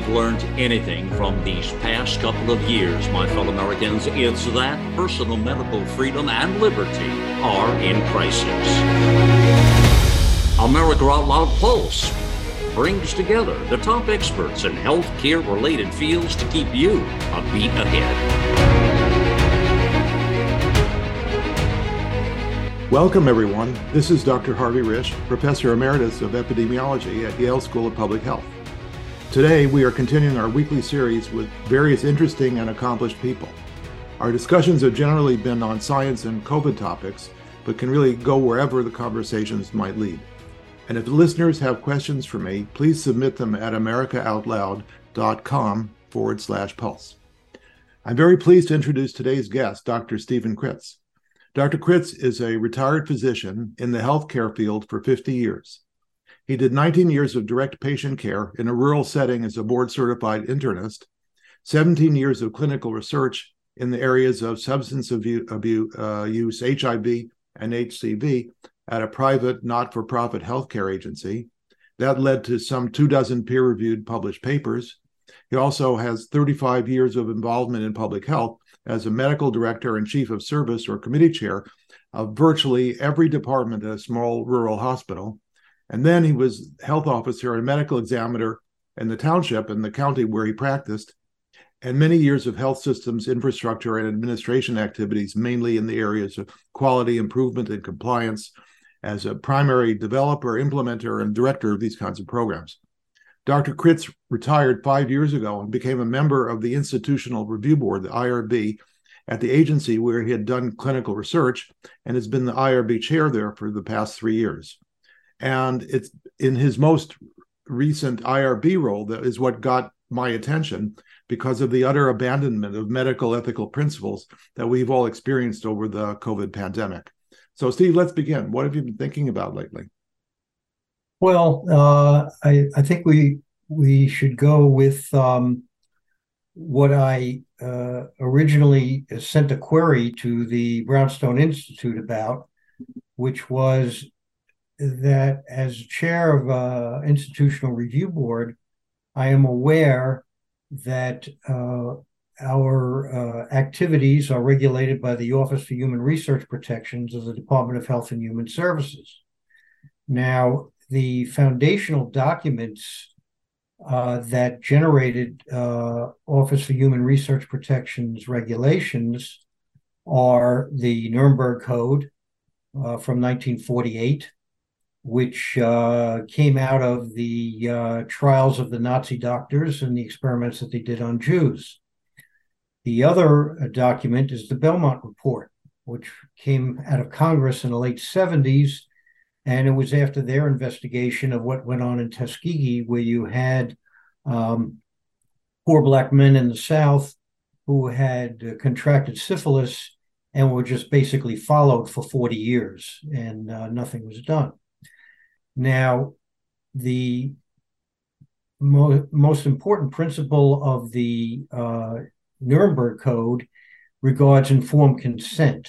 we've learned anything from these past couple of years, my fellow Americans, it's that personal medical freedom and liberty are in crisis. America Out Loud Pulse brings together the top experts in healthcare related fields to keep you a beat ahead. Welcome, everyone. This is Dr. Harvey Risch, Professor Emeritus of Epidemiology at Yale School of Public Health. Today, we are continuing our weekly series with various interesting and accomplished people. Our discussions have generally been on science and COVID topics, but can really go wherever the conversations might lead. And if listeners have questions for me, please submit them at americaoutloud.com forward slash pulse. I'm very pleased to introduce today's guest, Dr. Steven Kritz. Dr. Kritz is a retired physician in the healthcare field for 50 years. He did 19 years of direct patient care in a rural setting as a board certified internist, 17 years of clinical research in the areas of substance abuse, uh, use, HIV, and HCV at a private not for profit healthcare agency. That led to some two dozen peer reviewed published papers. He also has 35 years of involvement in public health as a medical director and chief of service or committee chair of virtually every department at a small rural hospital. And then he was health officer and medical examiner in the township and the county where he practiced, and many years of health systems infrastructure and administration activities, mainly in the areas of quality improvement and compliance, as a primary developer, implementer, and director of these kinds of programs. Dr. Kritz retired five years ago and became a member of the Institutional Review Board, the IRB, at the agency where he had done clinical research and has been the IRB chair there for the past three years. And it's in his most recent IRB role that is what got my attention because of the utter abandonment of medical ethical principles that we've all experienced over the COVID pandemic. So, Steve, let's begin. What have you been thinking about lately? Well, uh, I, I think we we should go with um, what I uh, originally sent a query to the Brownstone Institute about, which was that as chair of uh, institutional review board, I am aware that uh, our uh, activities are regulated by the Office for Human Research Protections of the Department of Health and Human Services. Now, the foundational documents uh, that generated uh, Office for Human Research Protections regulations are the Nuremberg Code uh, from 1948, which uh, came out of the uh, trials of the Nazi doctors and the experiments that they did on Jews. The other uh, document is the Belmont Report, which came out of Congress in the late 70s and it was after their investigation of what went on in Tuskegee, where you had um, poor black men in the South who had uh, contracted syphilis and were just basically followed for 40 years and uh, nothing was done. Now, the mo- most important principle of the uh, Nuremberg Code regards informed consent.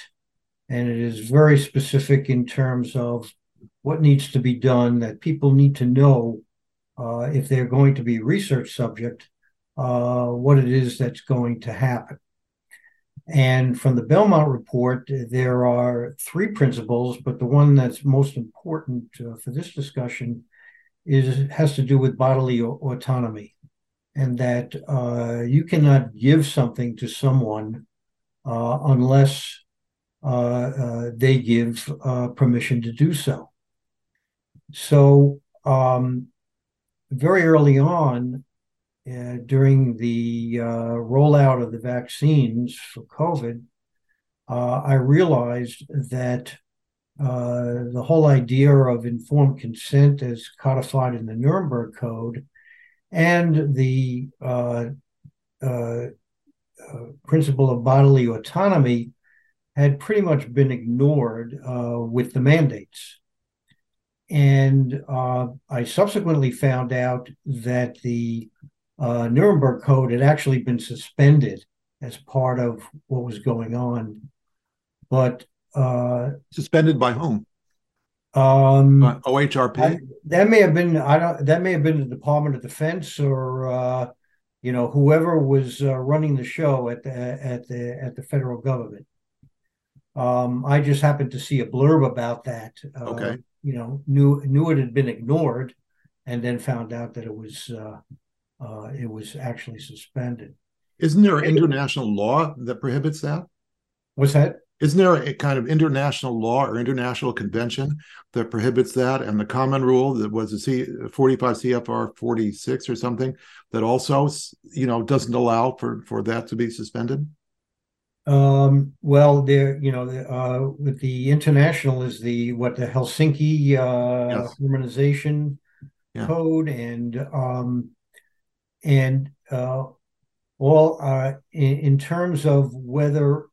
And it is very specific in terms of what needs to be done that people need to know uh, if they're going to be research subject, uh, what it is that's going to happen. And from the Belmont report, there are three principles, but the one that's most important uh, for this discussion is has to do with bodily autonomy, and that uh, you cannot give something to someone uh, unless uh, they give permission to do so. So, um, very early on, uh, during the uh, rollout of the vaccines for COVID, uh, I realized that uh, the whole idea of informed consent, as codified in the Nuremberg Code, and the principle of bodily autonomy had pretty much been ignored with the mandates. And uh, I subsequently found out that the uh, Nuremberg Code had actually been suspended as part of what was going on. But uh, suspended by whom? Um, OHRP. I, that may have been I don't. That may have been the Department of Defense or uh, you know, whoever was uh, running the show at the at the at the federal government. Um, I just happened to see a blurb about that. Uh, okay. You know, knew knew it had been ignored, and then found out that it was uh, uh, it was actually suspended. Isn't there international law that prohibits that? What's that? Isn't there a kind of international law or international convention that prohibits that? And the common rule that was a C 45 CFR 46 or something that also, you know, doesn't allow for for that to be suspended? Um, well, there, you know, uh, with the international is the what the Helsinki uh, yes. harmonization yeah. code, and um, and uh, all uh, in, in terms of whether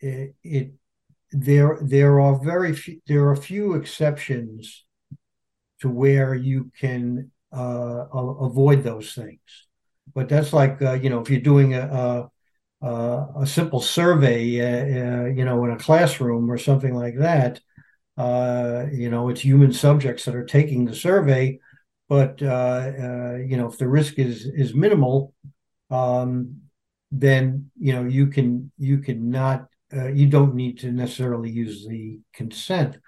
it, it there there are very few, there are few exceptions to where you can uh, avoid those things. But that's like uh, you know if you're doing a a, a simple survey, uh, uh you know, in a classroom or something like that. You know, it's human subjects that are taking the survey, but uh, you know if the risk is is minimal, um, then you know you can you can not uh, you don't need to necessarily use the consent.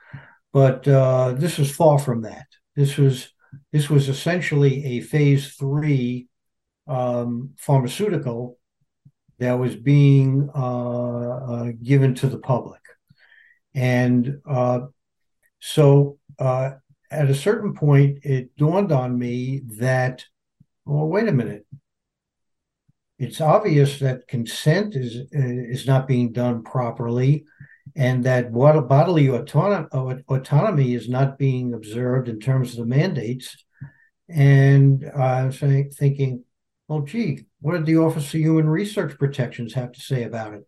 But uh, this was far from that. This was this was essentially a phase three um, pharmaceutical that was being uh, uh given to the public, and uh, so uh, at a certain point, it dawned on me that, well, wait a minute it's obvious that consent is is not being done properly, and that what bodily autonomy, autonomy is not being observed in terms of the mandates. And I'm saying, thinking, well, gee, what did the Office of Human Research Protections have to say about it?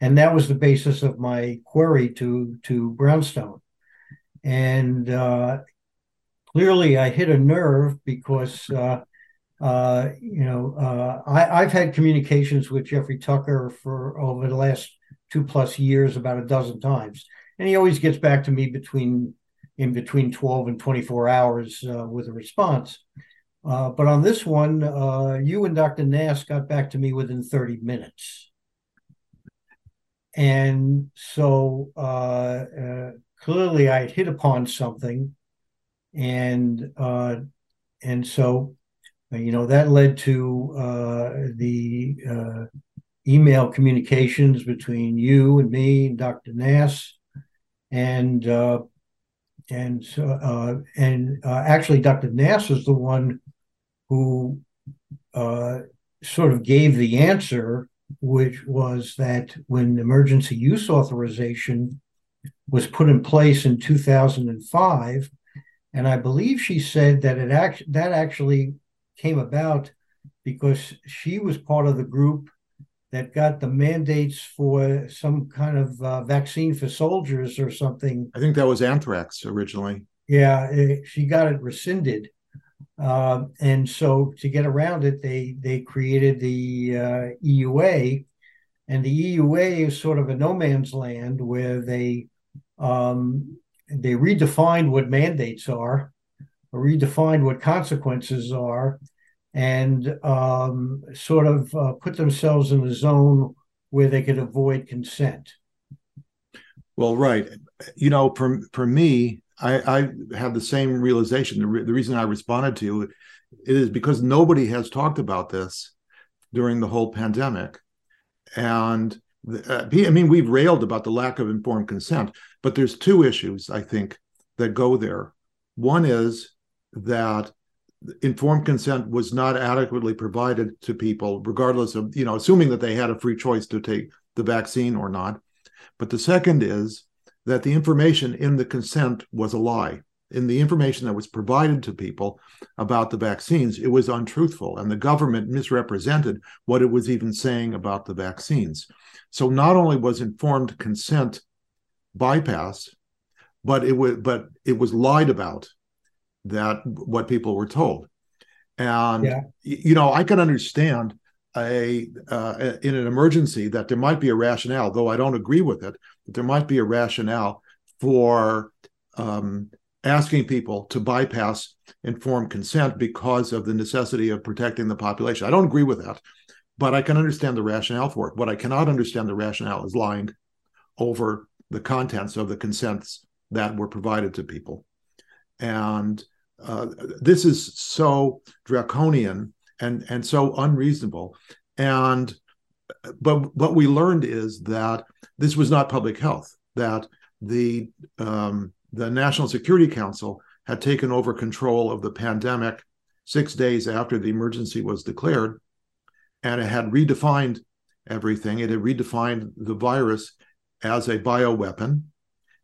And that was the basis of my query to to Brownstone. And uh, clearly, I hit a nerve because. Uh, uh, you know, uh, I, have had communications with Jeffrey Tucker for over the last two plus years, about a dozen times, and he always gets back to me between in between 12 and 24 hours uh, with a response. Uh, but on this one, you and Dr. Nass got back to me within 30 minutes. And so clearly I had hit upon something. And and so you know, that led to uh, the uh, email communications between you and me and Dr. Nass, and uh, and uh, and uh, actually, Dr. Nass is the one who uh, sort of gave the answer, which was that when emergency use authorization was put in place in 2005, and I believe she said that it act- that actually came about because she was part of the group that got the mandates for some kind of uh, vaccine for soldiers or something. I think that was anthrax originally. Yeah, it, she got it rescinded, uh, and so to get around it, they they created the uh, EUA, and the EUA is sort of a no man's land where they um, they redefined what mandates are, redefined what consequences are, and um, sort of uh, put themselves in a zone where they could avoid consent. Well, right. You know, for for me, I, I have the same realization. The, re- the reason I responded to you it is because nobody has talked about this during the whole pandemic, and uh, I mean, we've railed about the lack of informed consent, but there's two issues I think that go there. One is that informed consent was not adequately provided to people, regardless of, you know, assuming that they had a free choice to take the vaccine or not. But the second is that the information in the consent was a lie. In the information that was provided to people about the vaccines, it was untruthful, and the government misrepresented what it was even saying about the vaccines. So not only was informed consent bypassed, but it was but it was lied about that what people were told and yeah. you know i can understand a uh, in an emergency that there might be a rationale though i don't agree with it but there might be a rationale for um, asking people to bypass informed consent because of the necessity of protecting the population. I don't agree with that, but I can understand the rationale for it. What I cannot understand the rationale is lying over the contents of the consents that were provided to people. And uh, this is so draconian and, and so unreasonable. And but what we learned is that this was not public health, that the um, the National Security Council had taken over control of the pandemic six days after the emergency was declared, and it had redefined everything. It had redefined the virus as a bioweapon,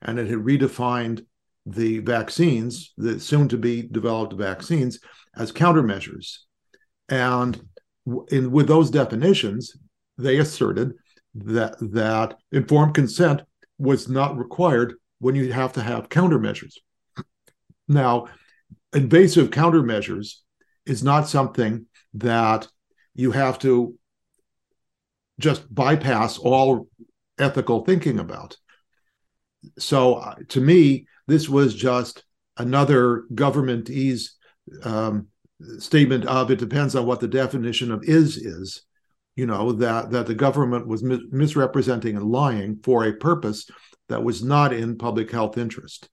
and it had redefined the vaccines, the soon to be developed vaccines, as countermeasures. And in, with those definitions, they asserted that that informed consent was not required when you have to have countermeasures. Now, invasive countermeasures is not something that you have to just bypass all ethical thinking about. So, uh, to me, this was just another government ease um, statement of it depends on what the definition of is is you know that that the government was mi- misrepresenting and lying for a purpose that was not in public health interest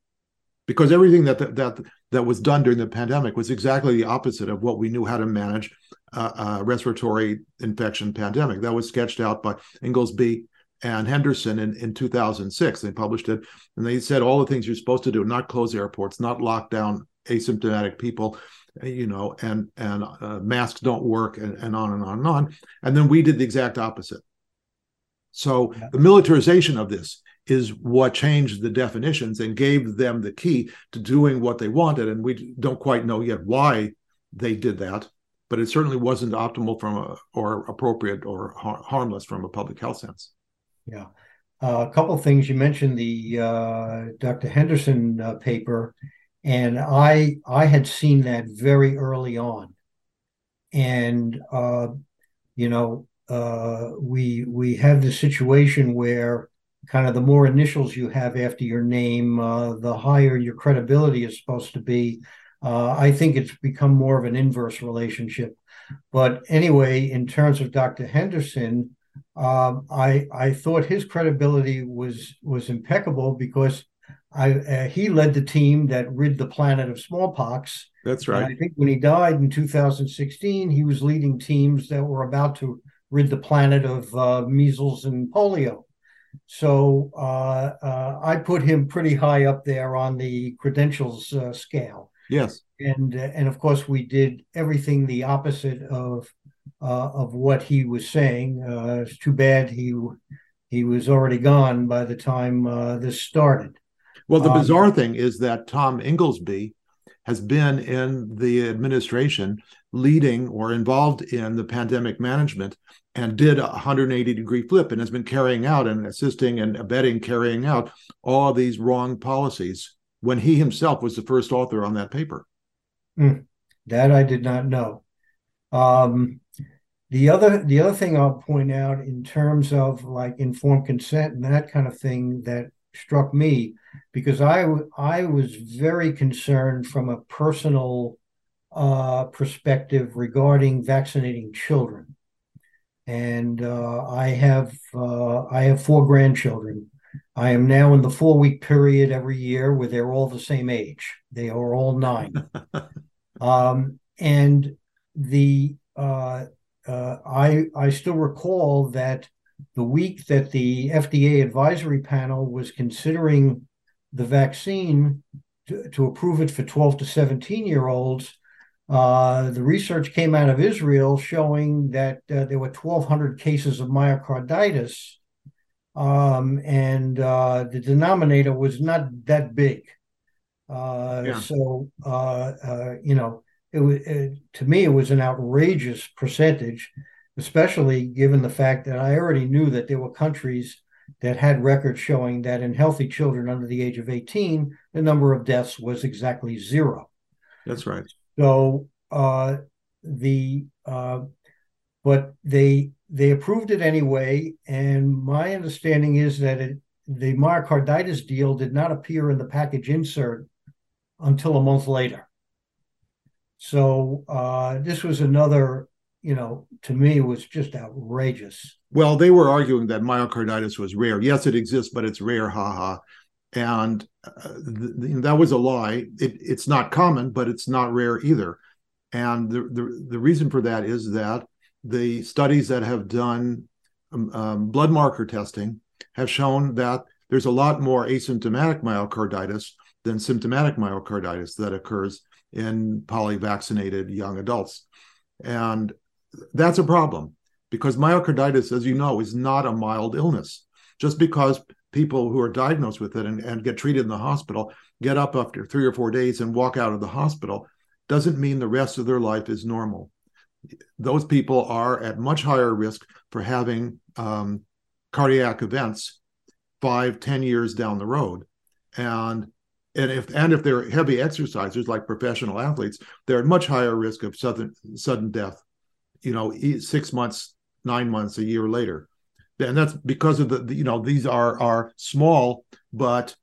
because everything that that that was done during the pandemic was exactly the opposite of what we knew how to manage uh, a respiratory infection pandemic that was sketched out by Inglesby and Henderson in, in 2006 they published it and they said all the things you're supposed to do not close airports not lock down asymptomatic people you know, and and uh, masks don't work, and, and on and on and on. And then we did the exact opposite. So the militarization of this is what changed the definitions and gave them the key to doing what they wanted. And we don't quite know yet why they did that, but it certainly wasn't optimal from a or appropriate or har- harmless from a public health sense. Yeah. Uh, a couple things you mentioned the uh, Dr. Henderson uh, paper and I I had seen that very early on, and uh, you know uh, we we have the situation where kind of the more initials you have after your name, uh, the higher your credibility is supposed to be. Uh, I think it's become more of an inverse relationship. But anyway, in terms of Dr. Henderson, um, I I thought his credibility was was impeccable because I, uh, he led the team that rid the planet of smallpox. That's right. And I think when he died in 2016, he was leading teams that were about to rid the planet of uh, measles and polio. So uh, uh I put him pretty high up there on the credentials uh, scale. Yes, and uh, and of course we did everything the opposite of of what he was saying. it's too bad he he was already gone by the time this started. Well, the um, bizarre thing is that Tom Inglesby has been in the administration leading or involved in the pandemic management and did a 180 degree flip and has been carrying out and assisting and abetting carrying out all these wrong policies when he himself was the first author on that paper. Mm, that I did not know. Um, the other the other thing I'll point out in terms of like informed consent and that kind of thing that struck me because I I was very concerned from a personal uh, perspective regarding vaccinating children, and uh, I have uh, I have four grandchildren. I am now in the four week period every year where they're all the same age. They are all nine, um, and the uh, uh, I I still recall that the week that the FDA advisory panel was considering the vaccine to, to approve it for 12 to 17 year olds, uh, the research came out of Israel showing that uh, there were 1,200 cases of myocarditis, um, and uh, the denominator was not that big. Uh, yeah. So, uh, uh, you know, it was it, to me it was an outrageous percentage especially given the fact that I already knew that there were countries that had records showing that in healthy children under the age of 18, the number of deaths was exactly zero. That's right. So uh, the uh, but they they approved it anyway, and my understanding is that it, the myocarditis deal did not appear in the package insert until a month later. So uh, this was another, you know, to me was just outrageous. Well, they were arguing that myocarditis was rare. Yes, it exists, but it's rare, haha. And uh, th- that was a lie. It, it's not common, but it's not rare either. And the, the, the reason for that is that the studies that have done um, um, blood marker testing have shown that there's a lot more asymptomatic myocarditis than symptomatic myocarditis that occurs in polyvaccinated young adults. And that's a problem because myocarditis, as you know, is not a mild illness. Just because people who are diagnosed with it and, and get treated in the hospital get up after three or four days and walk out of the hospital doesn't mean the rest of their life is normal. Those people are at much higher risk for having um, cardiac events five, ten years down the road. And and if and if they're heavy exercisers like professional athletes, they're at much higher risk of sudden sudden death. You know, six months, nine months, a year later, and that's because of the, the you know these are are small but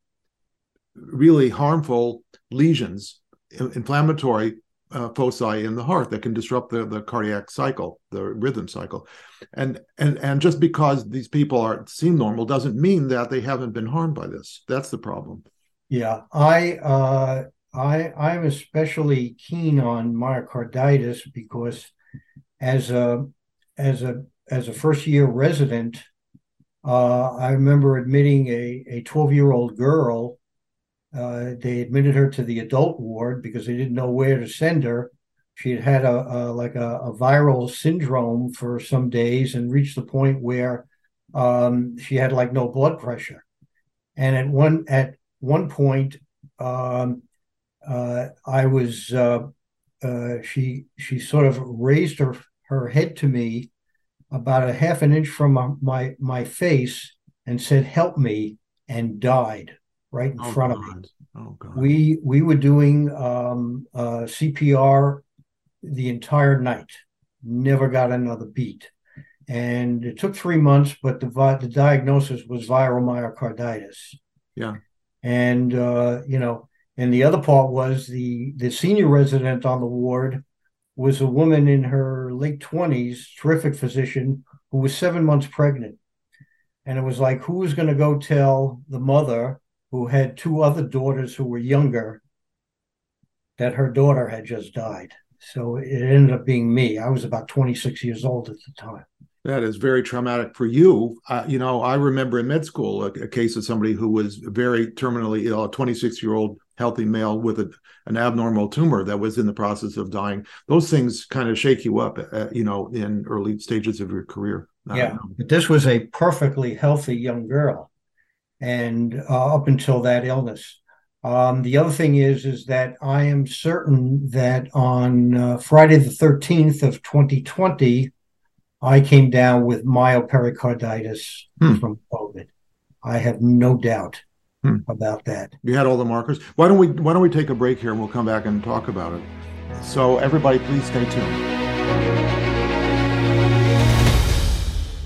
really harmful lesions, inflammatory uh, foci in the heart that can disrupt the, the cardiac cycle, the rhythm cycle, and and and just because these people are seem normal doesn't mean that they haven't been harmed by this. That's the problem. Yeah, I uh, I I'm especially keen on myocarditis because as a as a as a first year resident, uh, I remember admitting a a 12 year old girl. Uh, they admitted her to the adult ward because they didn't know where to send her. She had had a, a like a, a, viral syndrome for some days and reached the point where um, she had like no blood pressure. And at one at one point, um, uh, I was uh, uh, she she sort of raised her her head to me about a half an inch from my my, my face and said, "Help me," and died right in oh, front God. of me. Oh, God. We we were doing um, uh, CPR the entire night. Never got another beat, and it took three months. But the the diagnosis was viral myocarditis. Yeah, and uh, you know, and the other part was the the senior resident on the ward was a woman in her late twenties, terrific physician who was seven months pregnant, and it was like who was going to go tell the mother who had two other daughters who were younger that her daughter had just died. So it ended up being me. I was about 26 years old at the time. That is very traumatic for you. Uh, you know, I remember in med school a, a, case of somebody who was very terminally ill, a 26 year old healthy male with a, an abnormal tumor that was in the process of dying. Those things kind of shake you up, uh, you know, in early stages of your career. Yeah, but this was a perfectly healthy young girl, and uh, up until that illness. Um, the other thing is, is that I am certain that on uh, Friday the 13th of 2020, I came down with myopericarditis hmm. from COVID. I have no doubt hmm. about that. You had all the markers. Why don't we Why don't we take a break here and we'll come back and talk about it. So everybody, please stay tuned.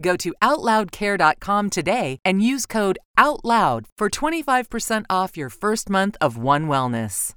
Go to OutLoudCare.com today and use code OUTLOUD for 25% off your first month of One Wellness.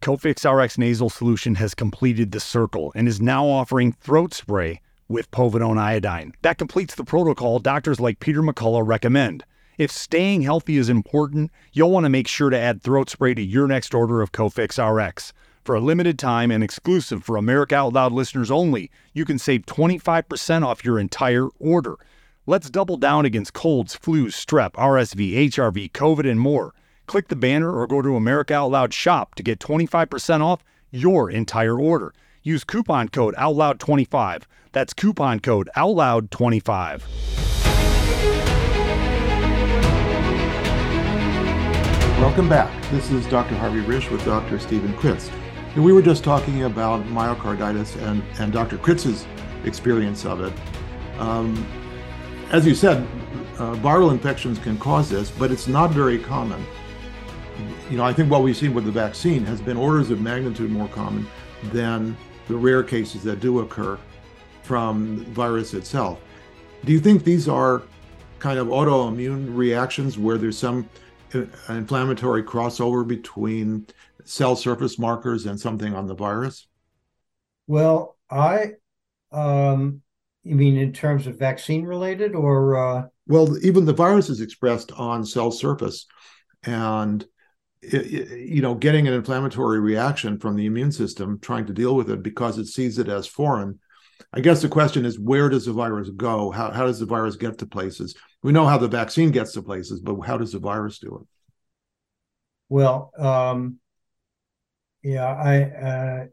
Cofix RX nasal solution has completed the circle and is now offering throat spray with povidone iodine. That completes the protocol doctors like Peter McCullough recommend. If staying healthy is important, you'll want to make sure to add throat spray to your next order of Cofix RX. For a limited time and exclusive for America Out Loud listeners only, you can save 25% off your entire order. Let's double down against colds, flus, strep, RSV, HRV, COVID, and more. Click the banner or go to America Out Loud shop to get 25% off your entire order. Use coupon code OUTLOUD25. That's coupon code OUTLOUD25. Welcome back. This is Dr. Harvey Risch with Dr. Steven Kritz. We were just talking about myocarditis and, and Dr. Kritz's experience of it. Um, as you said, uh, viral infections can cause this, but it's not very common. You know, I think what we've seen with the vaccine has been orders of magnitude more common than the rare cases that do occur from virus itself. Do you think these are kind of autoimmune reactions where there's some uh, inflammatory crossover between cell surface markers and something on the virus? Well, I, um, you mean in terms of vaccine related or? Uh... Well, even the virus is expressed on cell surface, and it, you know, getting an inflammatory reaction from the immune system trying to deal with it because it sees it as foreign. I guess the question is, where does the virus go? How how does the virus get to places? We know how the vaccine gets to places, but how does the virus do it? Well, um, yeah, I uh,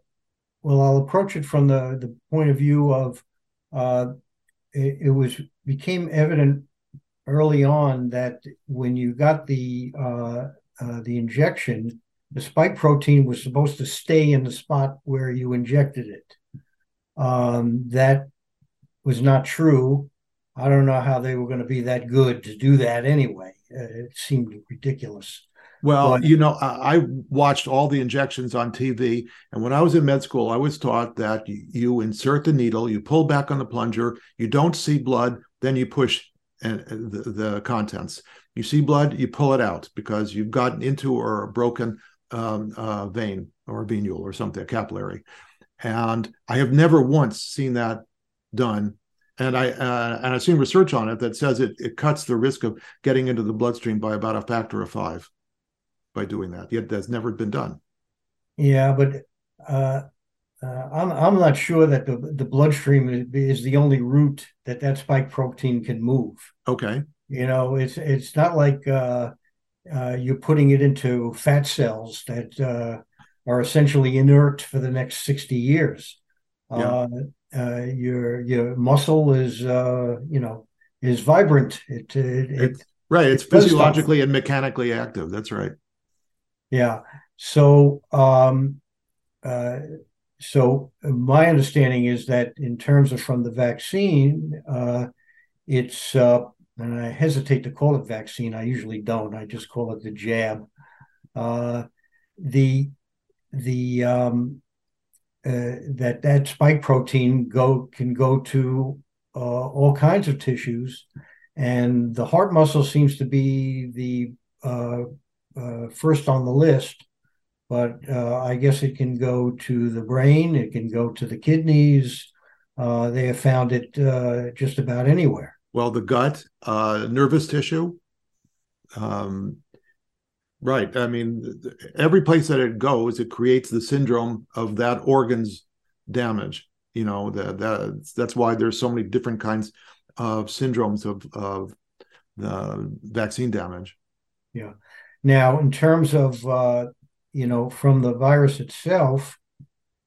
well, I'll approach it from the the point of view of uh, it, it, was became evident early on that when you got the uh, uh, the injection, the spike protein was supposed to stay in the spot where you injected it. Um, that was not true. I don't know how they were going to be that good to do that anyway. Uh, it seemed ridiculous. Well, but, you know, I, I, watched all the injections on TV, and when I was in med school, I was taught that you, you, insert the needle, you pull back on the plunger, you don't see blood, then you push and, uh, the, the, contents. You see blood, you pull it out because you've gotten into or a broken um, uh, vein or a venule or something, a capillary. And I have never once seen that done and I uh, and I've seen research on it that says it it cuts the risk of getting into the bloodstream by about a factor of five by doing that. Yet that's never been done. Yeah, but uh, uh, I'm I'm not sure that the the bloodstream is the only route that that spike protein can move. Okay. You know, it's it's not like uh, uh, you're putting it into fat cells that uh, are essentially inert for the next sixty years. Yeah. Uh, your your muscle is you know is vibrant. It, it, it right. It's physiologically and mechanically active. That's right. Yeah. So, um, uh, so my understanding is that in terms of from the vaccine, uh, it's uh, and I hesitate to call it vaccine. I usually don't. I just call it the jab. Uh, the the um, uh, that that spike protein go can go to uh, all kinds of tissues, and the heart muscle seems to be the uh, first on the list, but uh, I guess it can go to the brain, it can go to the kidneys. Uh, they have found it uh, just about anywhere. Well, the gut, uh, nervous tissue. Um, right. I mean, every place that it goes, it creates the syndrome of that organ's damage. You know, that, that that's why there's so many different kinds of syndromes of, of the vaccine damage. Yeah. Now, in terms of uh, you know from the virus itself,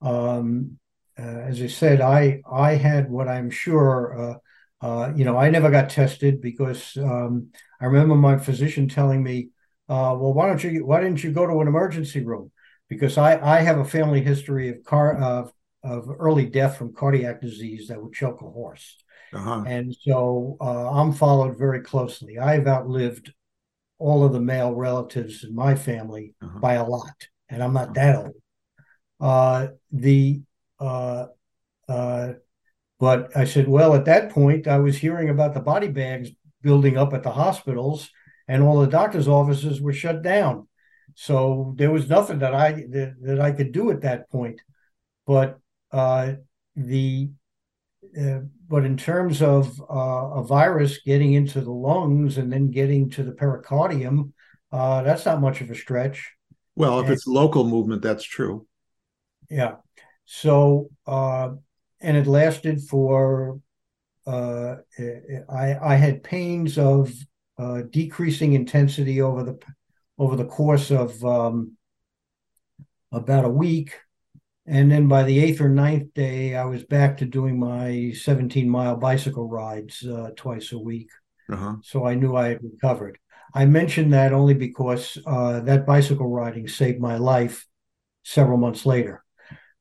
um, uh, as I said, I I had what I'm sure. Uh, uh you know, I never got tested because um, I remember my physician telling me, uh, "Well, why don't you? Why didn't you go to an emergency room?" Because I I have a family history of car of of early death from cardiac disease that would choke a horse. Uh-huh. And so uh, I'm followed very closely. I've outlived all of the male relatives in my family uh-huh. by a lot, and I'm not that old. Uh, the uh, uh, but I said, well, at that point, I was hearing about the body bags building up at the hospitals, and all the doctors' offices were shut down. So there was nothing that I that, that I could do at that point. But uh, the uh, but in terms of uh, a virus getting into the lungs and then getting to the pericardium, uh, that's not much of a stretch. Well, if and, it's local movement, that's true. Yeah. So, uh, and it lasted for. Uh, I I had pains of decreasing intensity over the over the course of um, about a week and then by the eighth or ninth day, I was back to doing my 17 mile bicycle rides uh, twice a week. Uh-huh. So I knew I had recovered. I mentioned that only because uh, that bicycle riding saved my life several months later.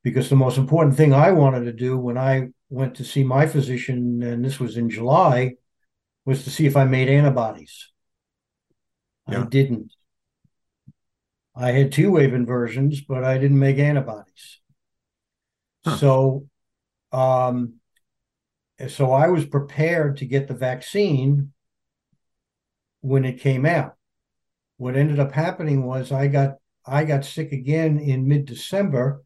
because the most important thing I wanted to do when I went to see my physician, and this was in July, was to see if I made antibodies. Yeah. I didn't. I had T wave inversions, but I didn't make antibodies. Huh. So, um, so I was prepared to get the vaccine when it came out. What ended up happening was I got I got sick again in mid December,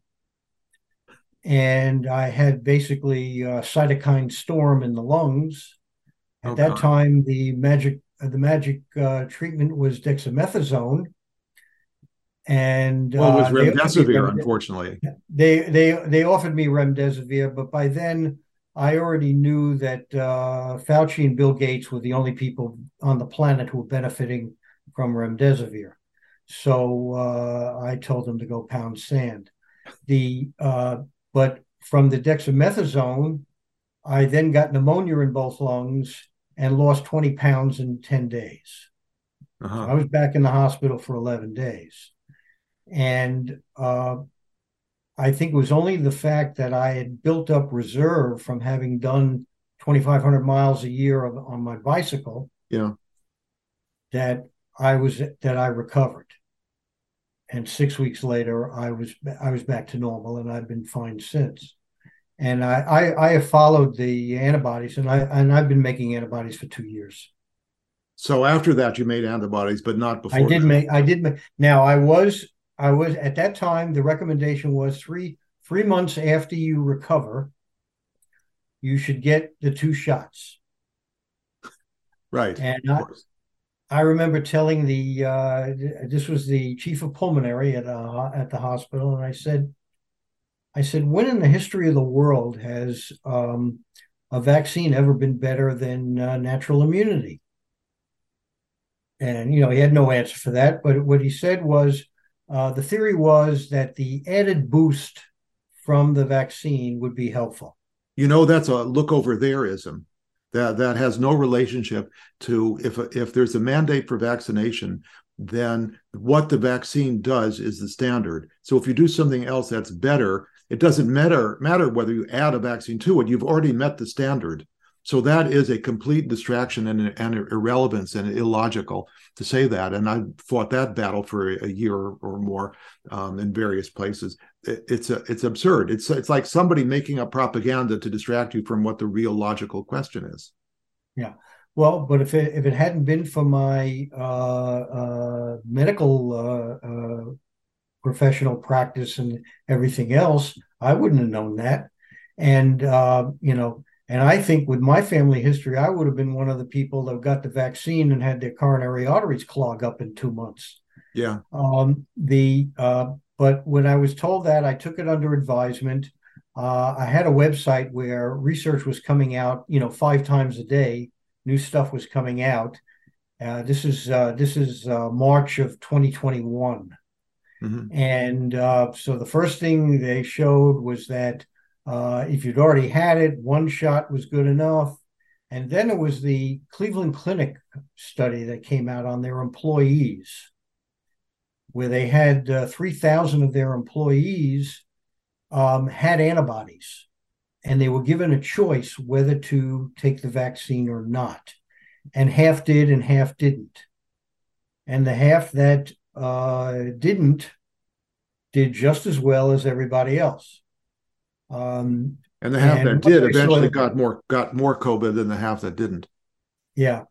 and I had basically a cytokine storm in the lungs. At that time, the magic the magic uh, treatment was dexamethasone, and Well, it was uh, they remdesivir, remde- unfortunately. they they they offered me remdesivir, but by then I already knew that uh, Fauci and Bill Gates were the only people on the planet who were benefiting from remdesivir. So uh, I told them to go pound sand. The uh, but from the dexamethasone, I then got pneumonia in both lungs and lost 20 pounds in 10 days. I Uh-huh. was back in the hospital for 11 days. And uh, I think it was only the fact that I had built up reserve from having done 2,500 miles a year of, on my bicycle Yeah. that I was that I recovered. And six weeks later, I was I was back to normal, and I've been fine since. And I I, I have followed the antibodies, and I and I've been making antibodies for two years. So after that, you made antibodies, but not before. I did that. make I did make now I was I was at that time the recommendation was three three months after you recover, you should get the two shots. Right. And I. I remember telling the uh, this was the chief of pulmonary at uh, at the hospital, and I said, I said, when in the history of the world has um, a vaccine ever been better than uh, natural immunity? And you know, he had no answer for that. But what he said was, uh, the theory was that the added boost from the vaccine would be helpful. You know, that's a look over thereism. That that has no relationship to if if there's a mandate for vaccination, then what the vaccine does is the standard. So if you do something else that's better, it doesn't matter matter whether you add a vaccine to it. You've already met the standard. So that is a complete distraction and, and irrelevance and illogical to say that. And I fought that battle for a year or more um, in various places. It, it's a, it's absurd. It's it's like somebody making up propaganda to distract you from what the real logical question is. Yeah. Well, but if it if it hadn't been for my uh, uh, medical uh, uh, professional practice and everything else, I wouldn't have known that. And uh, you know, and I think with my family history, I would have been one of the people that got the vaccine and had their coronary arteries clog up in two months. Yeah. Um, the uh, but when I was told that, I took it under advisement. Uh, I had a website where research was coming out, you know, five times a day. New stuff was coming out. Uh, this is uh, this is uh, March of 2021, Mhm. and uh, so the first thing they showed was that uh, if you'd already had it, one shot was good enough. And then it was the Cleveland Clinic study that came out on their employees where they had uh, 3,000 of their employees um, had antibodies, and they were given a choice whether to take the vaccine or not. And half did, and half didn't. And the half that uh, didn't did just as well as everybody else. Um, And the half And that did eventually got more got more COVID than the half that didn't. Yeah,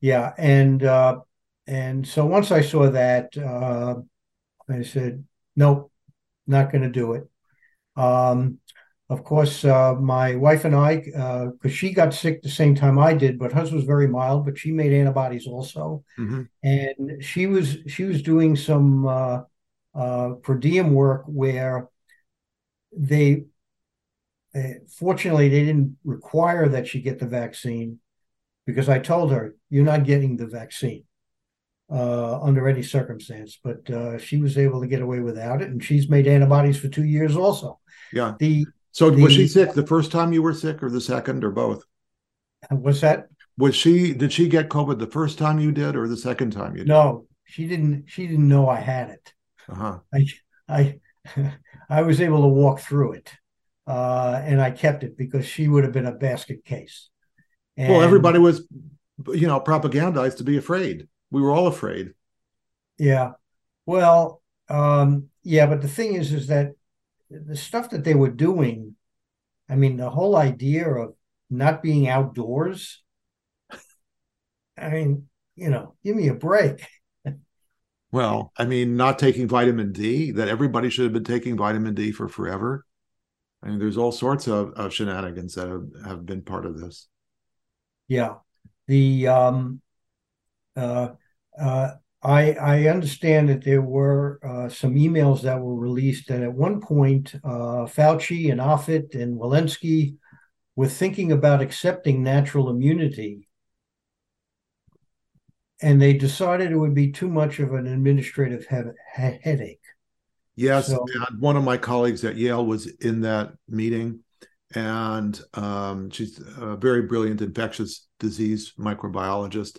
yeah, and uh, and so once I saw that, uh, I said, nope, not going to do it. Um, of course, uh, my wife and I, because she got sick the same time I did, but hers was very mild, but she made antibodies also, Mhm. and she was she was doing some uh, uh, per diem work where they uh, fortunately they didn't require that she get the vaccine because I told her you're not getting the vaccine uh, under any circumstance. But uh, she was able to get away without it, and she's made antibodies for two years also. Yeah. The So was she The- sick the first time you were sick, or the second, or both? was that Was she? Did she get COVID the first time you did, or the second time you did? no? She didn't. She didn't know I had it. Uh-huh. I I I was able to walk through it, uh, and I kept it because she would have been a basket case. And, well, everybody was, you know, propagandized to be afraid. We were all afraid. Yeah. Well, um, yeah, but the thing is, is that the stuff that they were doing, I mean, the whole idea of not being outdoors. I mean, you know, give me a break. well, I mean, not taking vitamin D, that everybody should have been taking vitamin D for forever. I mean, there's all sorts of, of shenanigans that have, have been part of this. Yeah. The um uh uh I I understand that there were uh, some emails that were released that at one point uh, Fauci and Offit and Walensky were thinking about accepting natural immunity, and they decided it would be too much of an administrative he- headache. Yes, so, one of my colleagues at Yale was in that meeting, and um, she's a very brilliant infectious disease microbiologist,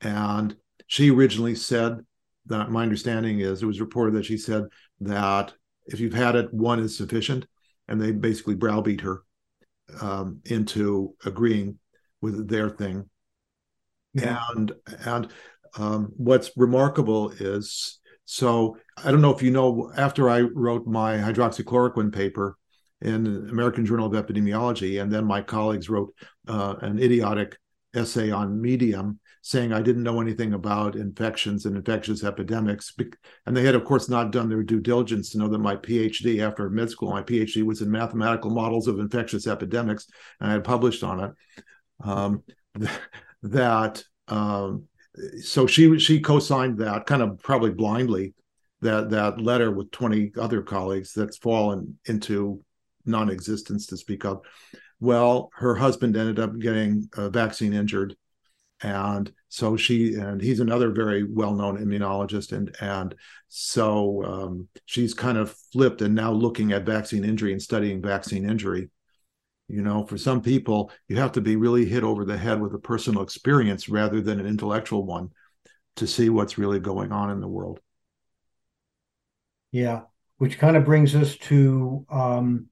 and she originally said that my understanding is it was reported that she said that if you've had it, one is sufficient, and they basically browbeat her um, into agreeing with their thing. Yeah. And and um, what's remarkable is so I don't know if you know after I wrote my hydroxychloroquine paper in American Journal of Epidemiology, and then my colleagues wrote uh, an idiotic essay on Medium saying I didn't know anything about infections and infectious epidemics. And they had, of course, not done their due diligence to know that my PhD after med school, my PhD was in mathematical models of infectious epidemics, and I had published on it. Um, that um, so she she co-signed that kind of probably blindly that that letter with 20 other colleagues that's fallen into non-existence to speak of. Well her husband ended up getting vaccine injured and so she and he's another very well-known immunologist and and so um, she's kind of flipped and now looking at vaccine injury and studying vaccine injury you know for some people you have to be really hit over the head with a personal experience rather than an intellectual one to see what's really going on in the world. Yeah which kind of brings us to um,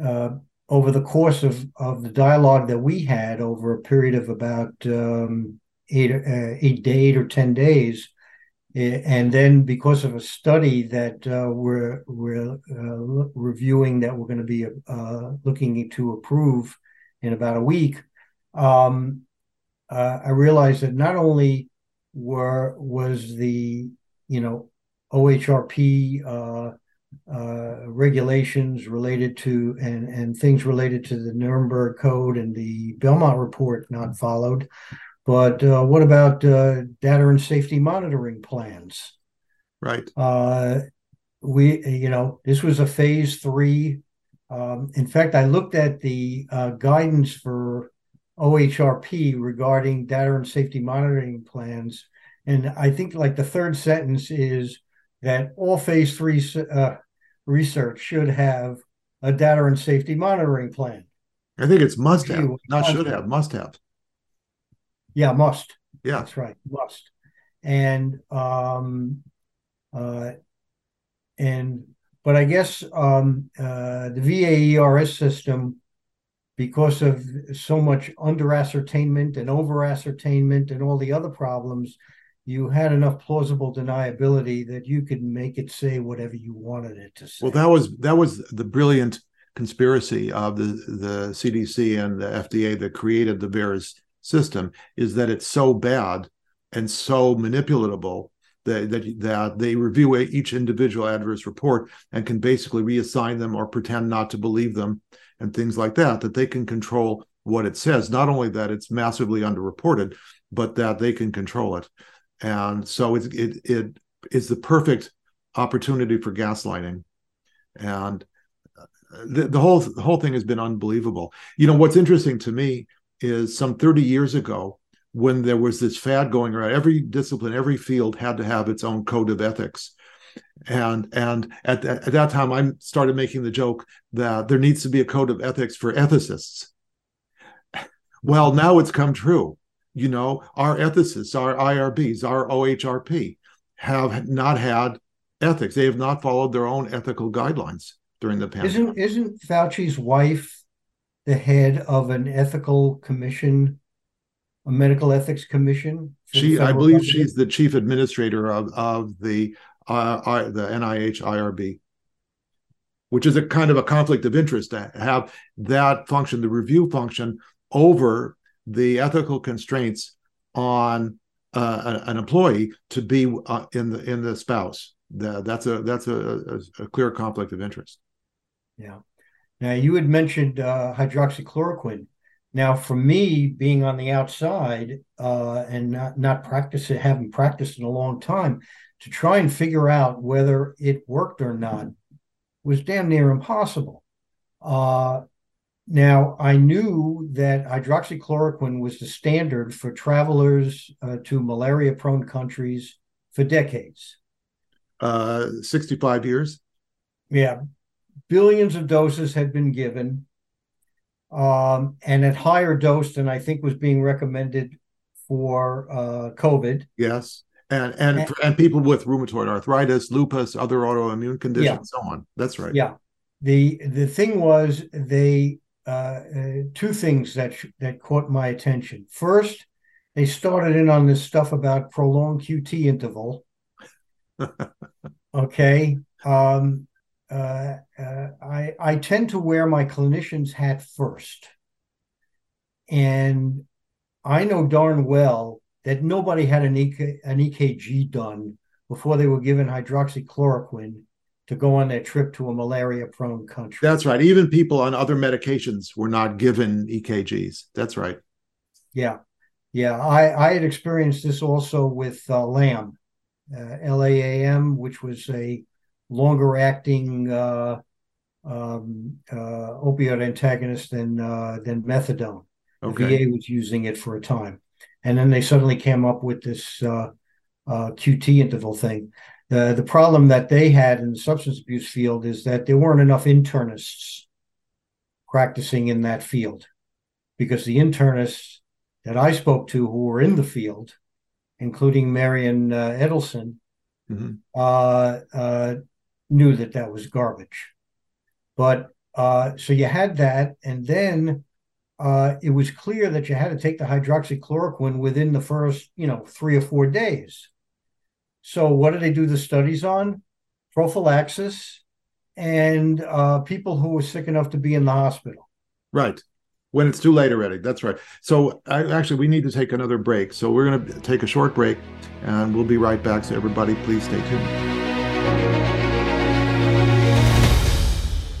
uh, over the course of, of the dialogue that we had over a period of about um, eight, uh, eight, eight or 10 days, and then because of a study that uh, we're, we're uh, reviewing that we're going to be uh, looking to approve in about a week, um, uh, I realized that not only were was the you know OHRP uh, uh, regulations related to and and things related to the Nuremberg Code and the Belmont Report not followed. But uh, what about uh, data and safety monitoring plans? Right. Uh, we, you know, this was a phase three. Um, in fact, I looked at the uh, guidance for OHRP regarding data and safety monitoring plans, and I think like the third sentence is that all phase three uh, research should have a data and safety monitoring plan. I think it's must have, not should have, must have. Yeah, must. Yeah, that's right, must. And um, uh, and but I guess um, uh, the VAERS system, because of so much under ascertainment and over ascertainment and all the other problems, you had enough plausible deniability that you could make it say whatever you wanted it to say. Well, that was that was the brilliant conspiracy of the the CDC and the FDA that created the VAERS system is that it's so bad and so manipulatable that, that, that they review each individual adverse report and can basically reassign them or pretend not to believe them and things like that that they can control what it says. Not only that it's massively underreported but that they can control it. And so it it, it is the perfect opportunity for gaslighting. And uh, the, the whole the whole thing has been unbelievable. You know what's interesting to me is some 30 years ago when there was this fad going around every discipline every field had to have its own code of ethics and and at, at that time i started making the joke that there needs to be a code of ethics for ethicists well now it's come true you know, our ethicists, our IRBs, our OHRP have not had ethics. They have not followed their own ethical guidelines during the pandemic. Isn't isn't Fauci's wife the head of an ethical commission, a medical ethics commission? She, I believe, government? she's the chief administrator of of the uh, I, the NIH IRB, which is a kind of a conflict of interest to have that function, the review function, over the ethical constraints on uh, an employee to be uh, in the in the spouse. The, that's a that's a, a, a, clear conflict of interest. Yeah. Now you had mentioned uh, hydroxychloroquine. Now, for me, being on the outside uh, and not not practicing, having practiced in a long time, to try and figure out whether it worked or not was damn near impossible. Uh, now, I knew that hydroxychloroquine was the standard for travelers uh, to malaria prone countries for decades. Uh, 65 years? Yeah. Billions of doses had been given, um, and at higher dose than I think was being recommended for uh, COVID. Yes and and and, and people with rheumatoid arthritis, lupus, other autoimmune conditions, yeah. so on. That's right. Yeah. The the thing was they uh, uh, two things that that caught my attention. First, they started in on this stuff about prolonged QT interval. okay. Um, uh, uh, I I tend to wear my clinician's hat first, and I know darn well that nobody had an, EK, an EKG done before they were given hydroxychloroquine to go on their trip to a malaria prone country. That's right. Even people on other medications were not given EKGs. That's right. Yeah. Yeah. I, I had experienced this also with uh, LAM, uh, LAAM, which was a longer acting uh, um, uh, opioid antagonist than, uh, than methadone. Okay. The VA was using it for a time and then they suddenly came up with this uh, uh, QT interval thing. The the problem that they had in the substance abuse field is that there weren't enough internists practicing in that field, because the internists that I spoke to who were in the field, including Marion uh, Edelson, mm-hmm. Uh, uh, knew that that was garbage. But uh, so you had that, and then uh, it was clear that you had to take the hydroxychloroquine within the first, you know, three or four days. So, what did they do the studies on? Prophylaxis and uh, people who were sick enough to be in the hospital. Right. When it's too late already. That's right. So, I, actually, we need to take another break. So, we're going to take a short break and we'll be right back. So, everybody, please stay tuned.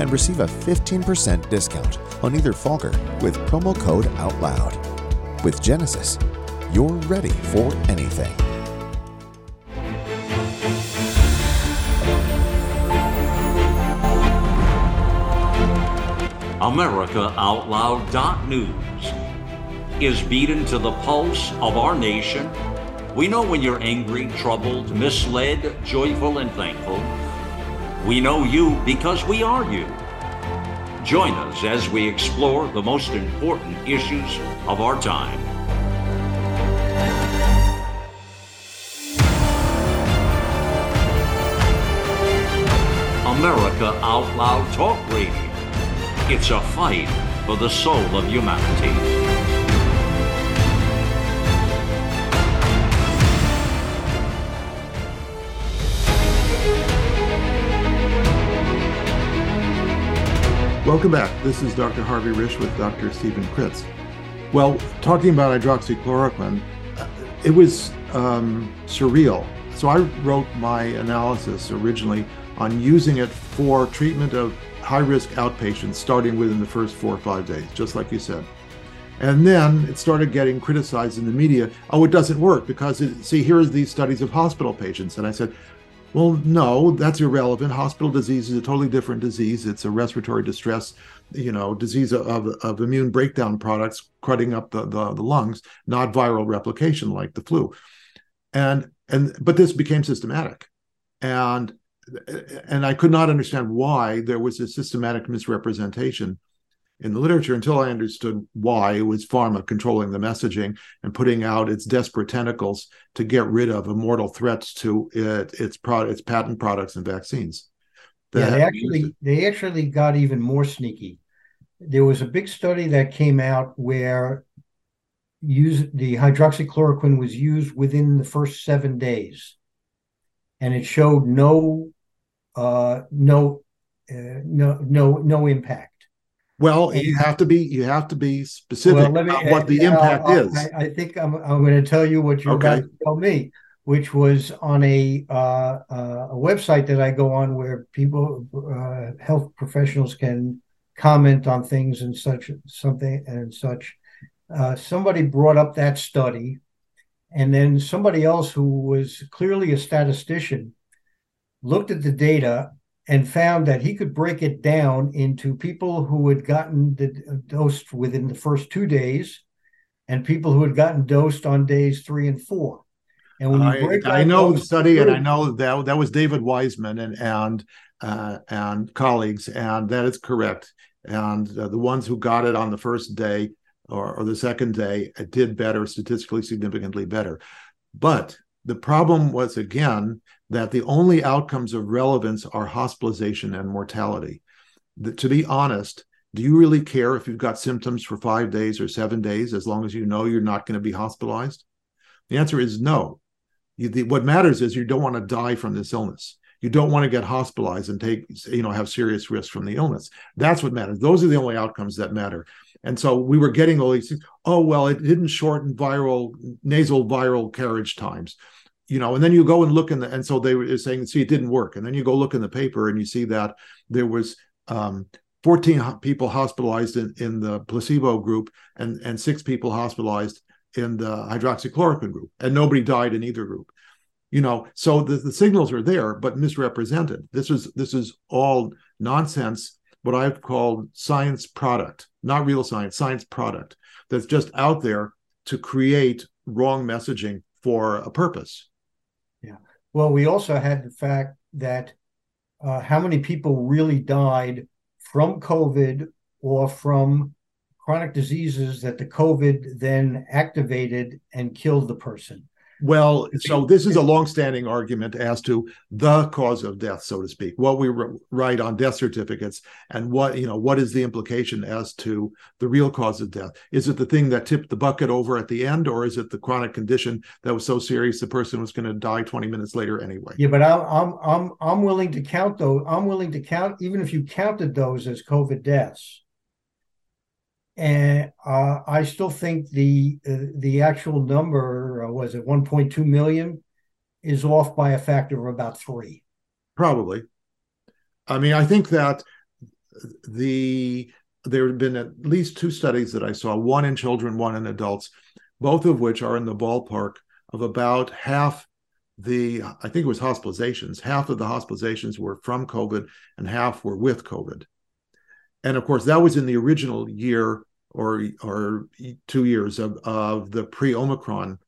and receive a 15% discount on either Fogger with promo code OUTLOUD. With Genesis, you're ready for anything. AmericaOutloud.news is beaten to the pulse of our nation. We know when you're angry, troubled, misled, joyful, and thankful. We know you because we are you. Join us as we explore the most important issues of our time. America Out Loud Talk Radio. It's a fight for the soul of humanity. Welcome back. This is Dr. Harvey Risch with Dr. Steven Kritz. Well, talking about hydroxychloroquine, uh, it was um, surreal. So I wrote my analysis originally on using it for treatment of high risk outpatients starting within the first four or five days, just like you said. And then it started getting criticized in the media. Oh, it doesn't work because, it, see, here are these studies of hospital patients. And I said, well, no, that's irrelevant. Hospital disease is a totally different disease. It's a respiratory distress, you know, disease of, of immune breakdown products cutting up the, the, the lungs, not viral replication like the flu. And and but this became systematic. And and I could not understand why there was a systematic misrepresentation in the literature until I understood why it was pharma controlling the messaging and putting out its desperate tentacles to get rid of immortal threats to it, its product, its patent products and vaccines. Yeah, they actually they actually got even more sneaky. There was a big study that came out where use the hydroxychloroquine was used within the first seven days, and it showed no uh, no uh, no no no impact. Well, you have to be you have to be specific well, me, about what the uh, impact uh, is. I, I, think I'm I'm going to tell you what you're okay. about to tell me, which was on a uh, uh, a website that I go on where people uh, health professionals can comment on things and such something and such. Uh, somebody brought up that study, and then somebody else who was clearly a statistician looked at the data and found that he could break it down into people who had gotten the, dosed within the first two days and people who had gotten dosed on days three and four. And when you break I, I know the study, and I know that that was David Weissman and and uh, and colleagues, and that is correct. And uh, the ones who got it on the first day or, or the second day did better, statistically significantly better. But the problem was again that the only outcomes of relevance are hospitalization and mortality. The, to be honest, do you really care if you've got symptoms for five days or seven days as long as you know you're not going to be hospitalized? The answer is no. You, the, what matters is you don't want to die from this illness. You don't want to get hospitalized and take, you know, have serious risks from the illness. That's what matters. Those are the only outcomes that matter. And so we were getting all these things. Oh, well, it didn't shorten viral nasal viral carriage times. You know, and then you go and look in the, and so they were saying, see, it didn't work. And then you go look in the paper and you see that there was um, 14 people hospitalized in, in the placebo group and, and six people hospitalized in the hydroxychloroquine group, and nobody died in either group. You know, so the, the signals are there, but misrepresented. This is this is all nonsense what I've called science product, not real science, science product that's just out there to create wrong messaging for a purpose. Well, we also had the fact that uh, how many people really died from COVID or from chronic diseases that the COVID then activated and killed the person. Well, so this is a long-standing argument as to the cause of death, so to speak. What we write on death certificates, and what you know, what is the implication as to the real cause of death? Is it the thing that tipped the bucket over at the end, or is it the chronic condition that was so serious the person was going to die 20 minutes later anyway? Yeah, but I'm I'm I'm I'm willing to count those. I'm willing to count even if you counted those as COVID deaths and uh, I still think the uh, the actual number uh, was it 1.2 million is off by a factor of about three. Probably. I mean, I think that the there have been at least two studies that I saw, one in children, one in adults, both of which are in the ballpark of about half the I think it was hospitalizations. Half of the hospitalizations were from COVID and half were with COVID and of course that was in the original year or or two years of, of the pre-omicron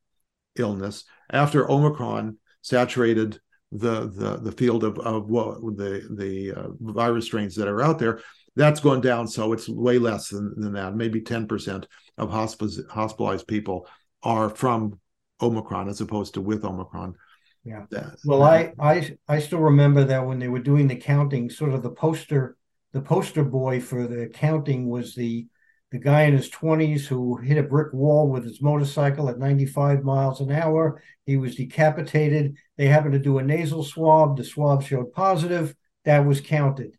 illness. After omicron saturated the the, the field of, of what the the uh, virus strains that are out there that's gone down so it's way less than, than that. Maybe 10% of hospice, hospitalized people are from omicron as opposed to with omicron. Yeah. That, well that, i i i still remember that when they were doing the counting sort of the poster the poster boy for the counting was the the guy in his 20s who hit a brick wall with his motorcycle at 95 miles an hour. He was decapitated. They happened to do a nasal swab. The swab showed positive. That was counted.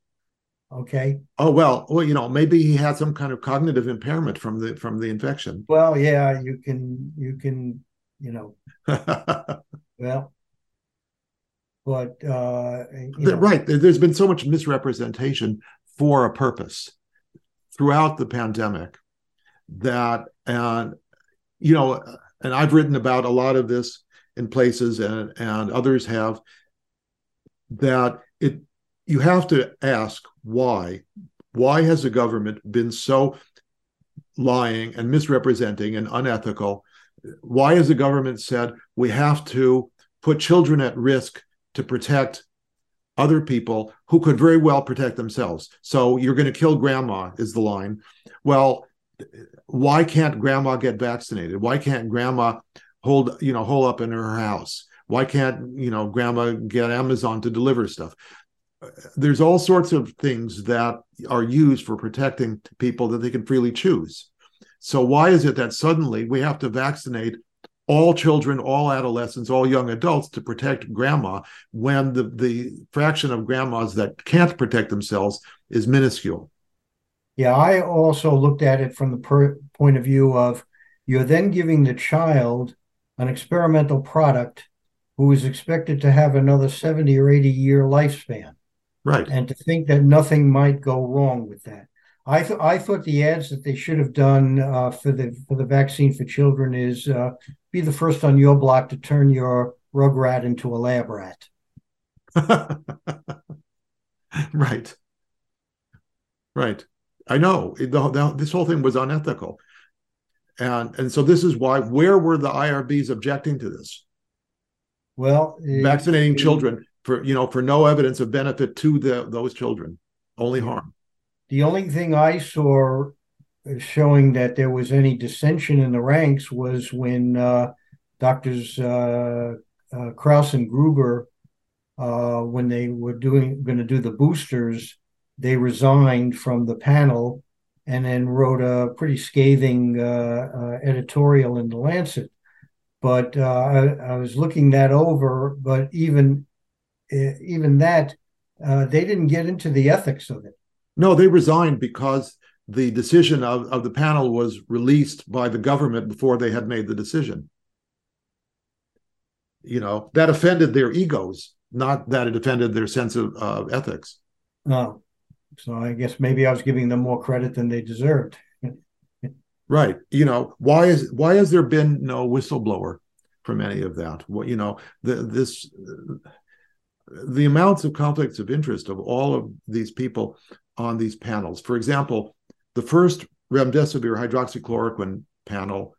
Okay. Oh well, well, you know, maybe he had some kind of cognitive impairment from the from the infection. Well, yeah, you can you can you know well, but uh, you know, right. There's been so much misrepresentation for a purpose throughout the pandemic that and you know and I've written about a lot of this in places and and others have that it you have to ask why. Why has the government been so lying and misrepresenting and unethical? Why has the government said we have to put children at risk to protect other people who could very well protect themselves. So you're going to kill grandma is the line. Well why can't grandma get vaccinated? Why can't grandma hold you know hole up in her house? Why can't you know grandma get amazon to deliver stuff? There's all sorts of things that are used for protecting people that they can freely choose. So why is it that suddenly we have to vaccinate all children all adolescents all young adults to protect grandma when the the fraction of grandmas that can't protect themselves is minuscule yeah, I also looked at it from the per- point of view of you're then giving the child an experimental product who is expected to have another 70 or 80 year lifespan. right And to think that nothing might go wrong with that. I, th- I thought the ads that they should have done uh, for the for the vaccine for children is uh, be the first on your block to turn your rug rat into a lab rat. right. Right. I know. It- the, the, this whole thing was unethical. And and so this is why where were the irbs objecting to this? Well, vaccinating children for you know for no evidence of benefit to the those children. Only harm. The only thing I saw showing that there was any dissension in the ranks was when uh, doctors uh, uh, Krause and Gruber, uh, when they were doing going to do the boosters, they resigned from the panel and then wrote a pretty scathing uh, uh, editorial in the Lancet. But I, I was looking that over, but even even that, they didn't get into the ethics of it. no they resigned because the decision of, of the panel was released by the government before they had made the decision you know that offended their egos not that it offended their sense of uh, ethics Oh, so I guess maybe I was giving them more credit than they deserved. Right. You know, why is why has there been no whistleblower from any of that? What you know, the this the amounts of conflicts of interest of all of these people on these panels. For example, the first remdesivir hydroxychloroquine panel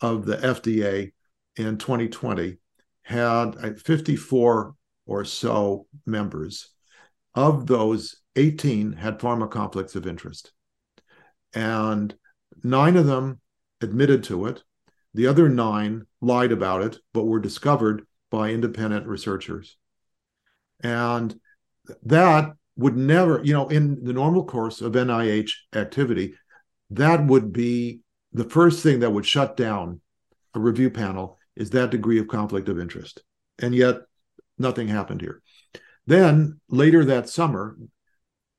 of the FDA in 2020 had uh, 54 or so members. Of those, 18 had pharma conflicts of interest. And nine of them admitted to it. The other nine lied about it, but were discovered by independent researchers. And that would never, you know, in the normal course of NIH activity, that would be the first thing that would shut down a review panel is that degree of conflict of interest. And yet nothing happened here. Then later that summer,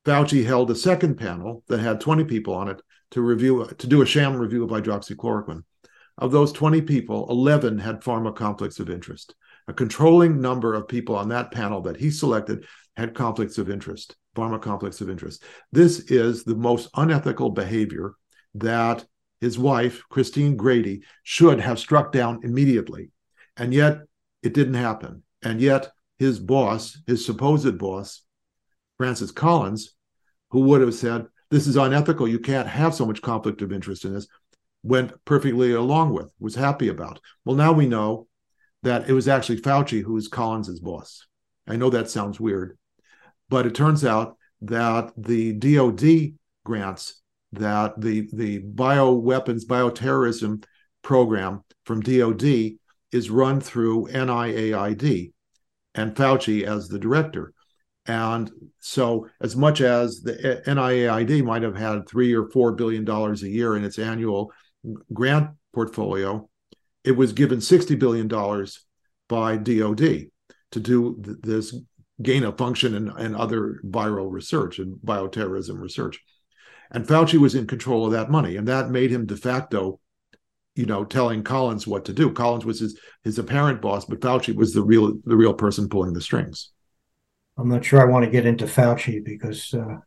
Fauci held a second panel that had 20 people on it to review to do a sham review of hydroxychloroquine. Of those 20 people, 11 had pharma conflicts of interest. A controlling number of people on that panel that he selected had conflicts of interest, pharma conflicts of interest. This is the most unethical behavior that his wife, Christine Grady, should have struck down immediately. And yet it didn't happen. And yet his boss, his supposed boss, Francis Collins, who would have said, This is unethical. You can't have so much conflict of interest in this, went perfectly along with, was happy about. Well, now we know that it was actually Fauci who was Collins's boss. I know that sounds weird, but it turns out that the DoD grants that the the bioweapons bioterrorism program from DoD is run through NIAID and Fauci as the director. And so, as much as the NIAID might have had three or four billion dollars a year in its annual grant portfolio, it was given sixty billion dollars by DoD to do th- this gain of function and, and other viral research and bioterrorism research. And Fauci was in control of that money, and that made him de facto, you know, telling Collins what to do. Collins was his his apparent boss, but Fauci was the real the real person pulling the strings. I'm not sure I want to get into Fauci because uh,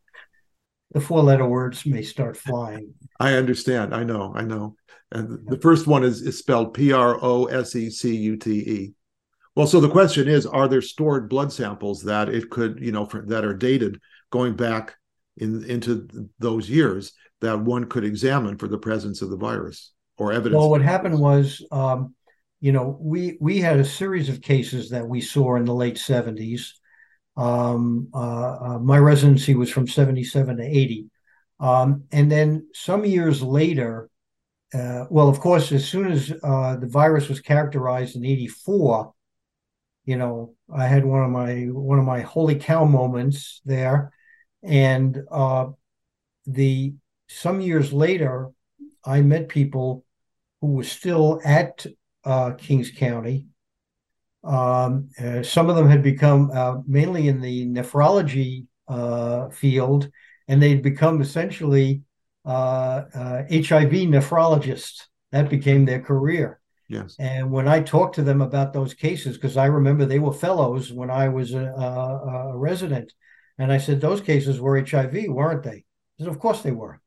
the four letter words may start flying. I understand. I know. I know. And the first one is, is spelled P R O S E C U T E. Well, so the question is, are there stored blood samples that it could, you know, for, that are dated going back in into those years that one could examine for the presence of the virus or evidence? Well, what happened was, um, you know, we we had a series of cases that we saw in the late '70s. Um, uh, uh, my residency was from '77 to '80, um, and then some years later, uh, well, of course, as soon as uh, the virus was characterized in '84 you know, I had one of my one of my holy cow moments there, and uh, the some years later, I met people who were still at uh, Kings County. Um, uh, some of them had become uh, mainly in the nephrology uh, field, and they'd become essentially HIV uh, nephrologists. That became their career. Yes. And when I talked to them about those cases, because I remember they were fellows when I was a, a, a, resident, and I said those cases were HIV, weren't they? Said, of course they were.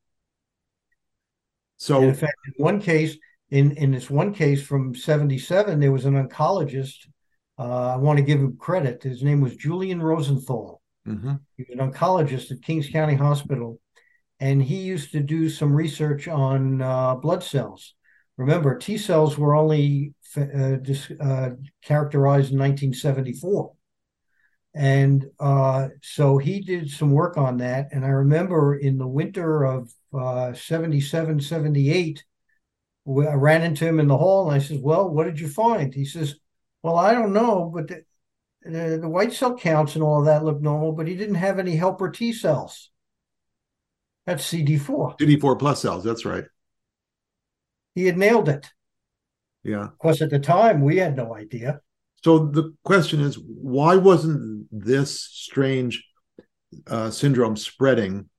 So, and in fact, in one case, in in this one case from '77, there was an oncologist. Uh, I want to give him credit. His name was Julian Rosenthal. Mm-hmm. He was an oncologist at Kings County Hospital, and he used to do some research on uh, blood cells Remember, T cells were only uh, dis, uh, characterized in 1974. And uh, so he did some work on that. And I remember in the winter of uh, 77, 78, I ran into him in the hall and I said, Well, what did you find? He says, Well, I don't know, but the, the, the white cell counts and all of that looked normal, but he didn't have any helper T cells. That's CD4. CD4 plus cells, that's right he had nailed it. Yeah. Of course, at the time, we had no idea. So the question is, why wasn't this strange uh, syndrome spreading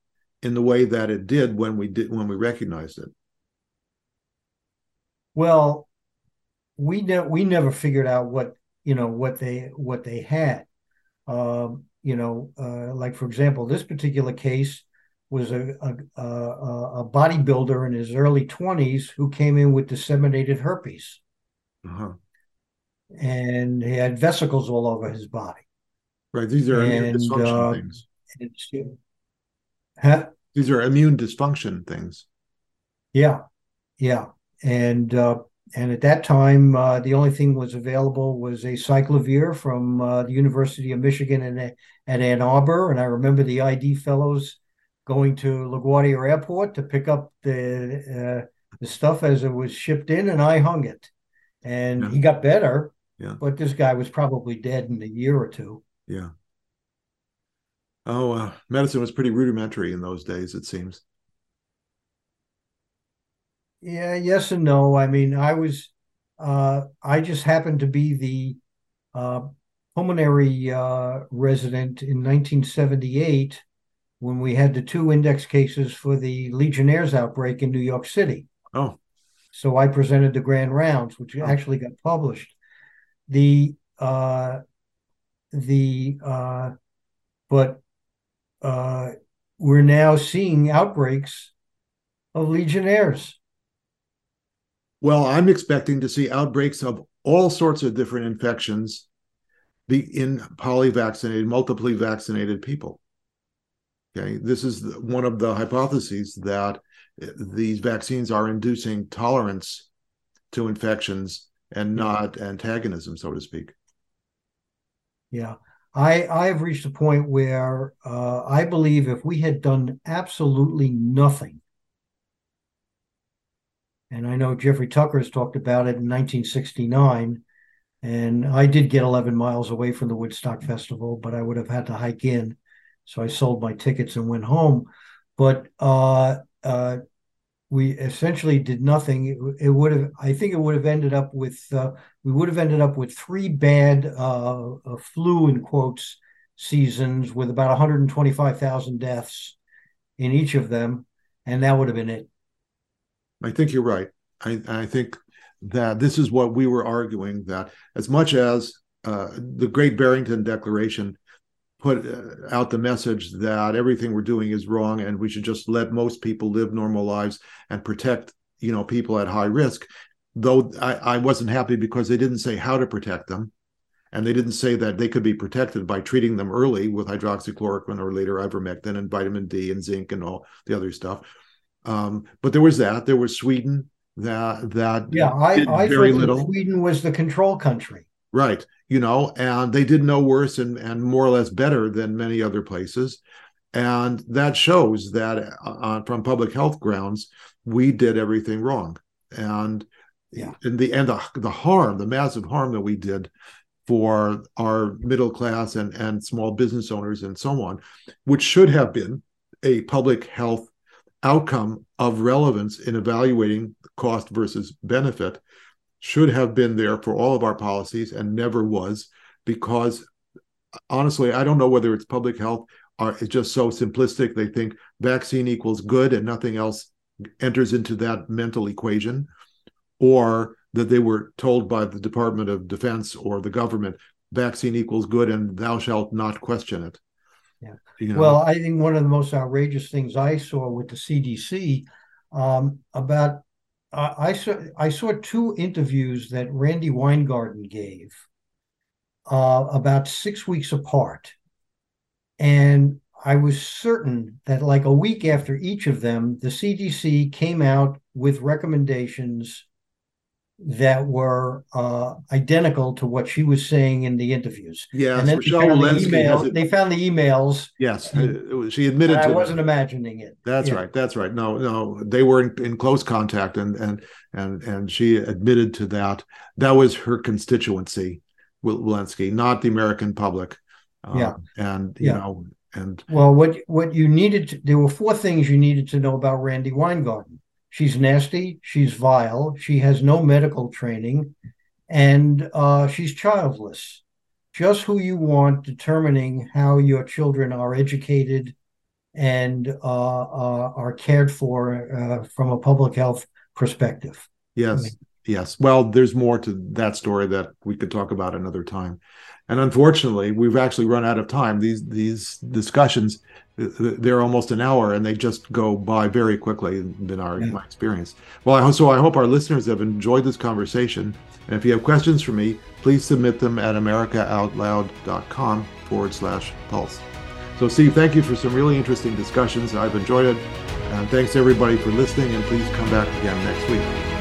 in the way that it did when we did when we recognized it? Well, we ne- we never figured out what you know what they what they had. Um, you know, uh, like for example, this particular case, was a, a, a, a bodybuilder in his early 20s who came in with disseminated herpes. Uh-huh. And he had vesicles all over his body. Right. These are and, immune dysfunction uh, things. Huh? These are immune dysfunction things. Yeah. Yeah. And uh, and at that time, uh, the only thing was available was acyclovir from uh, the University of Michigan in, at Ann Arbor. And I remember the ID fellows going to LaGuardia Airport to pick up the uh, the stuff as it was shipped in, and I hung it. And yeah. he got better, yeah. but this guy was probably dead in a year or two. Yeah. Oh, uh, medicine was pretty rudimentary in those days, it seems. Yeah, yes and no. I mean, I was, uh, I just happened to be the uh, pulmonary uh, resident in 1978 when we had the two index cases for the Legionnaires outbreak in New York City. Oh. So I presented the grand rounds, which oh. actually got published. The uh, the uh, but uh, we're now seeing outbreaks of Legionnaires. Well, I'm expecting to see outbreaks of all sorts of different infections be in polyvaccinated, multiply vaccinated people. Okay, this is one of the hypotheses that these vaccines are inducing tolerance to infections and not antagonism, so to speak. Yeah, I I've reached a point where uh, I believe if we had done absolutely nothing, and I know Jeffrey Tucker has talked about it in 1969, and I did get 11 miles away from the Woodstock Festival, but I would have had to hike in so I sold my tickets and went home. But uh, uh, we essentially did nothing. It, it, would have, I think, it would have ended up with uh, we would have ended up with three bad uh, uh, flu in quotes seasons with about 125,000 deaths in each of them, and that would have been it. I think you're right. I, I think that this is what we were arguing that as much as uh, the Great Barrington Declaration put uh, out the message that everything we're doing is wrong and we should just let most people live normal lives and protect you know people at high risk though I, I wasn't happy because they didn't say how to protect them and they didn't say that they could be protected by treating them early with hydroxychloroquine or later ivermectin and vitamin d and zinc and all the other stuff um, but there was that there was sweden that that yeah i, I very little sweden was the control country Right. You know, and they did no worse and, and more or less better than many other places. And that shows that uh, uh, from public health grounds, we did everything wrong. And yeah. in the end, the, the harm, the massive harm that we did for our middle class and, and small business owners and so on, which should have been a public health outcome of relevance in evaluating cost versus benefit should have been there for all of our policies and never was because honestly i don't know whether it's public health or it's just so simplistic. They think vaccine equals good and nothing else enters into that mental equation or that they were told by the department of defense or the government vaccine equals good and thou shalt not question it you know? well i think one of the most outrageous things i saw with the cdc um, about I saw I saw two interviews that Randi Weingarten gave uh, about six weeks apart, and I was certain that like a week after each of them, the CDC came out with recommendations that were uh, identical to what she was saying in the interviews. Yeah, and then they, found the email, they found the emails. Yes, and, she admitted. To I wasn't imagining it. That's yeah. right. That's right. No, no, they were in, in, close contact, and and and and she admitted to that. That was her constituency, Walensky, not the American public. Uh, yeah, and you yeah. know, and well, what what you needed to, there were four things you needed to know about Randi Weingarten. She's nasty. She's vile. She has no medical training, and uh, she's childless. Just who you want determining how your children are educated and uh, uh, are cared for uh, from a public health perspective. Yes, I mean, yes. Well, there's more to that story that we could talk about another time. And unfortunately, we've actually run out of time. These these discussions they're almost an hour and they just go by very quickly in our yeah. my experience. Well I, so i hope our listeners have enjoyed this conversation. And if you have questions for me please submit them at americaoutloud.com forward slash pulse. So steve thank you for some really interesting discussions. I've enjoyed it. And thanks everybody for listening and please come back again next week